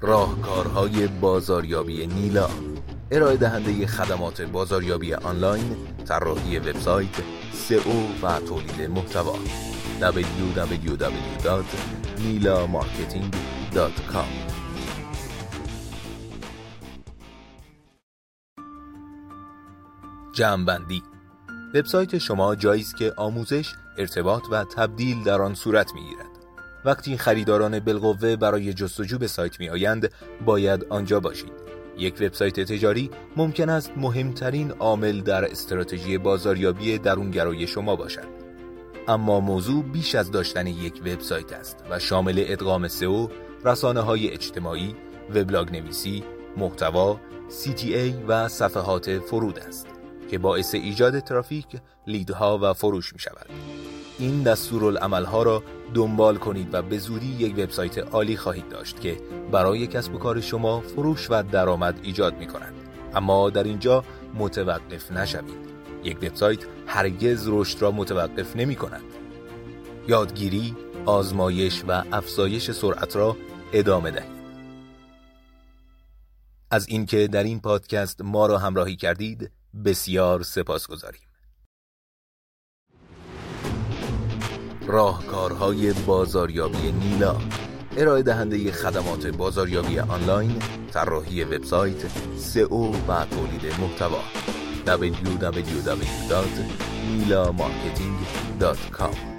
راهکارهای بازاریابی نیلا. ارائه دهنده خدمات بازاریابی آنلاین طراحی وبسایت سئو و تولید محتوا. www.nilamarketing.com جمعبندی. وبسایت شما جایی است که آموزش، ارتباط و تبدیل در آن صورت می‌گیرد. وقتی خریداران بالقوه برای جستجو به سایت می آیند باید آنجا باشید یک وبسایت تجاری ممکن است مهمترین عامل در استراتژی بازاریابی درونگرای شما باشد اما موضوع بیش از داشتن یک وبسایت است و شامل ادغام سئو، رسانه های اجتماعی، وبلاگ نویسی، محتوا، CTA و صفحات فرود است که باعث ایجاد ترافیک، لیدها و فروش می شود. این دستورالعملها را دنبال کنید و به زودی یک وبسایت عالی خواهید داشت که برای کسب و کار شما فروش و درآمد ایجاد می کند. اما در اینجا متوقف نشوید. یک وبسایت هرگز رشد را متوقف نمی کند. یادگیری، آزمایش و افزایش سرعت را ادامه دهید. از اینکه در این پادکست ما را همراهی کردید بسیار سپاس راهکارهای بازاریابی نیلا. ارائه دهنده خدمات بازاریابی آنلاین طراحی وبسایت سئو و تولید محتوا. www.nilamarketing.com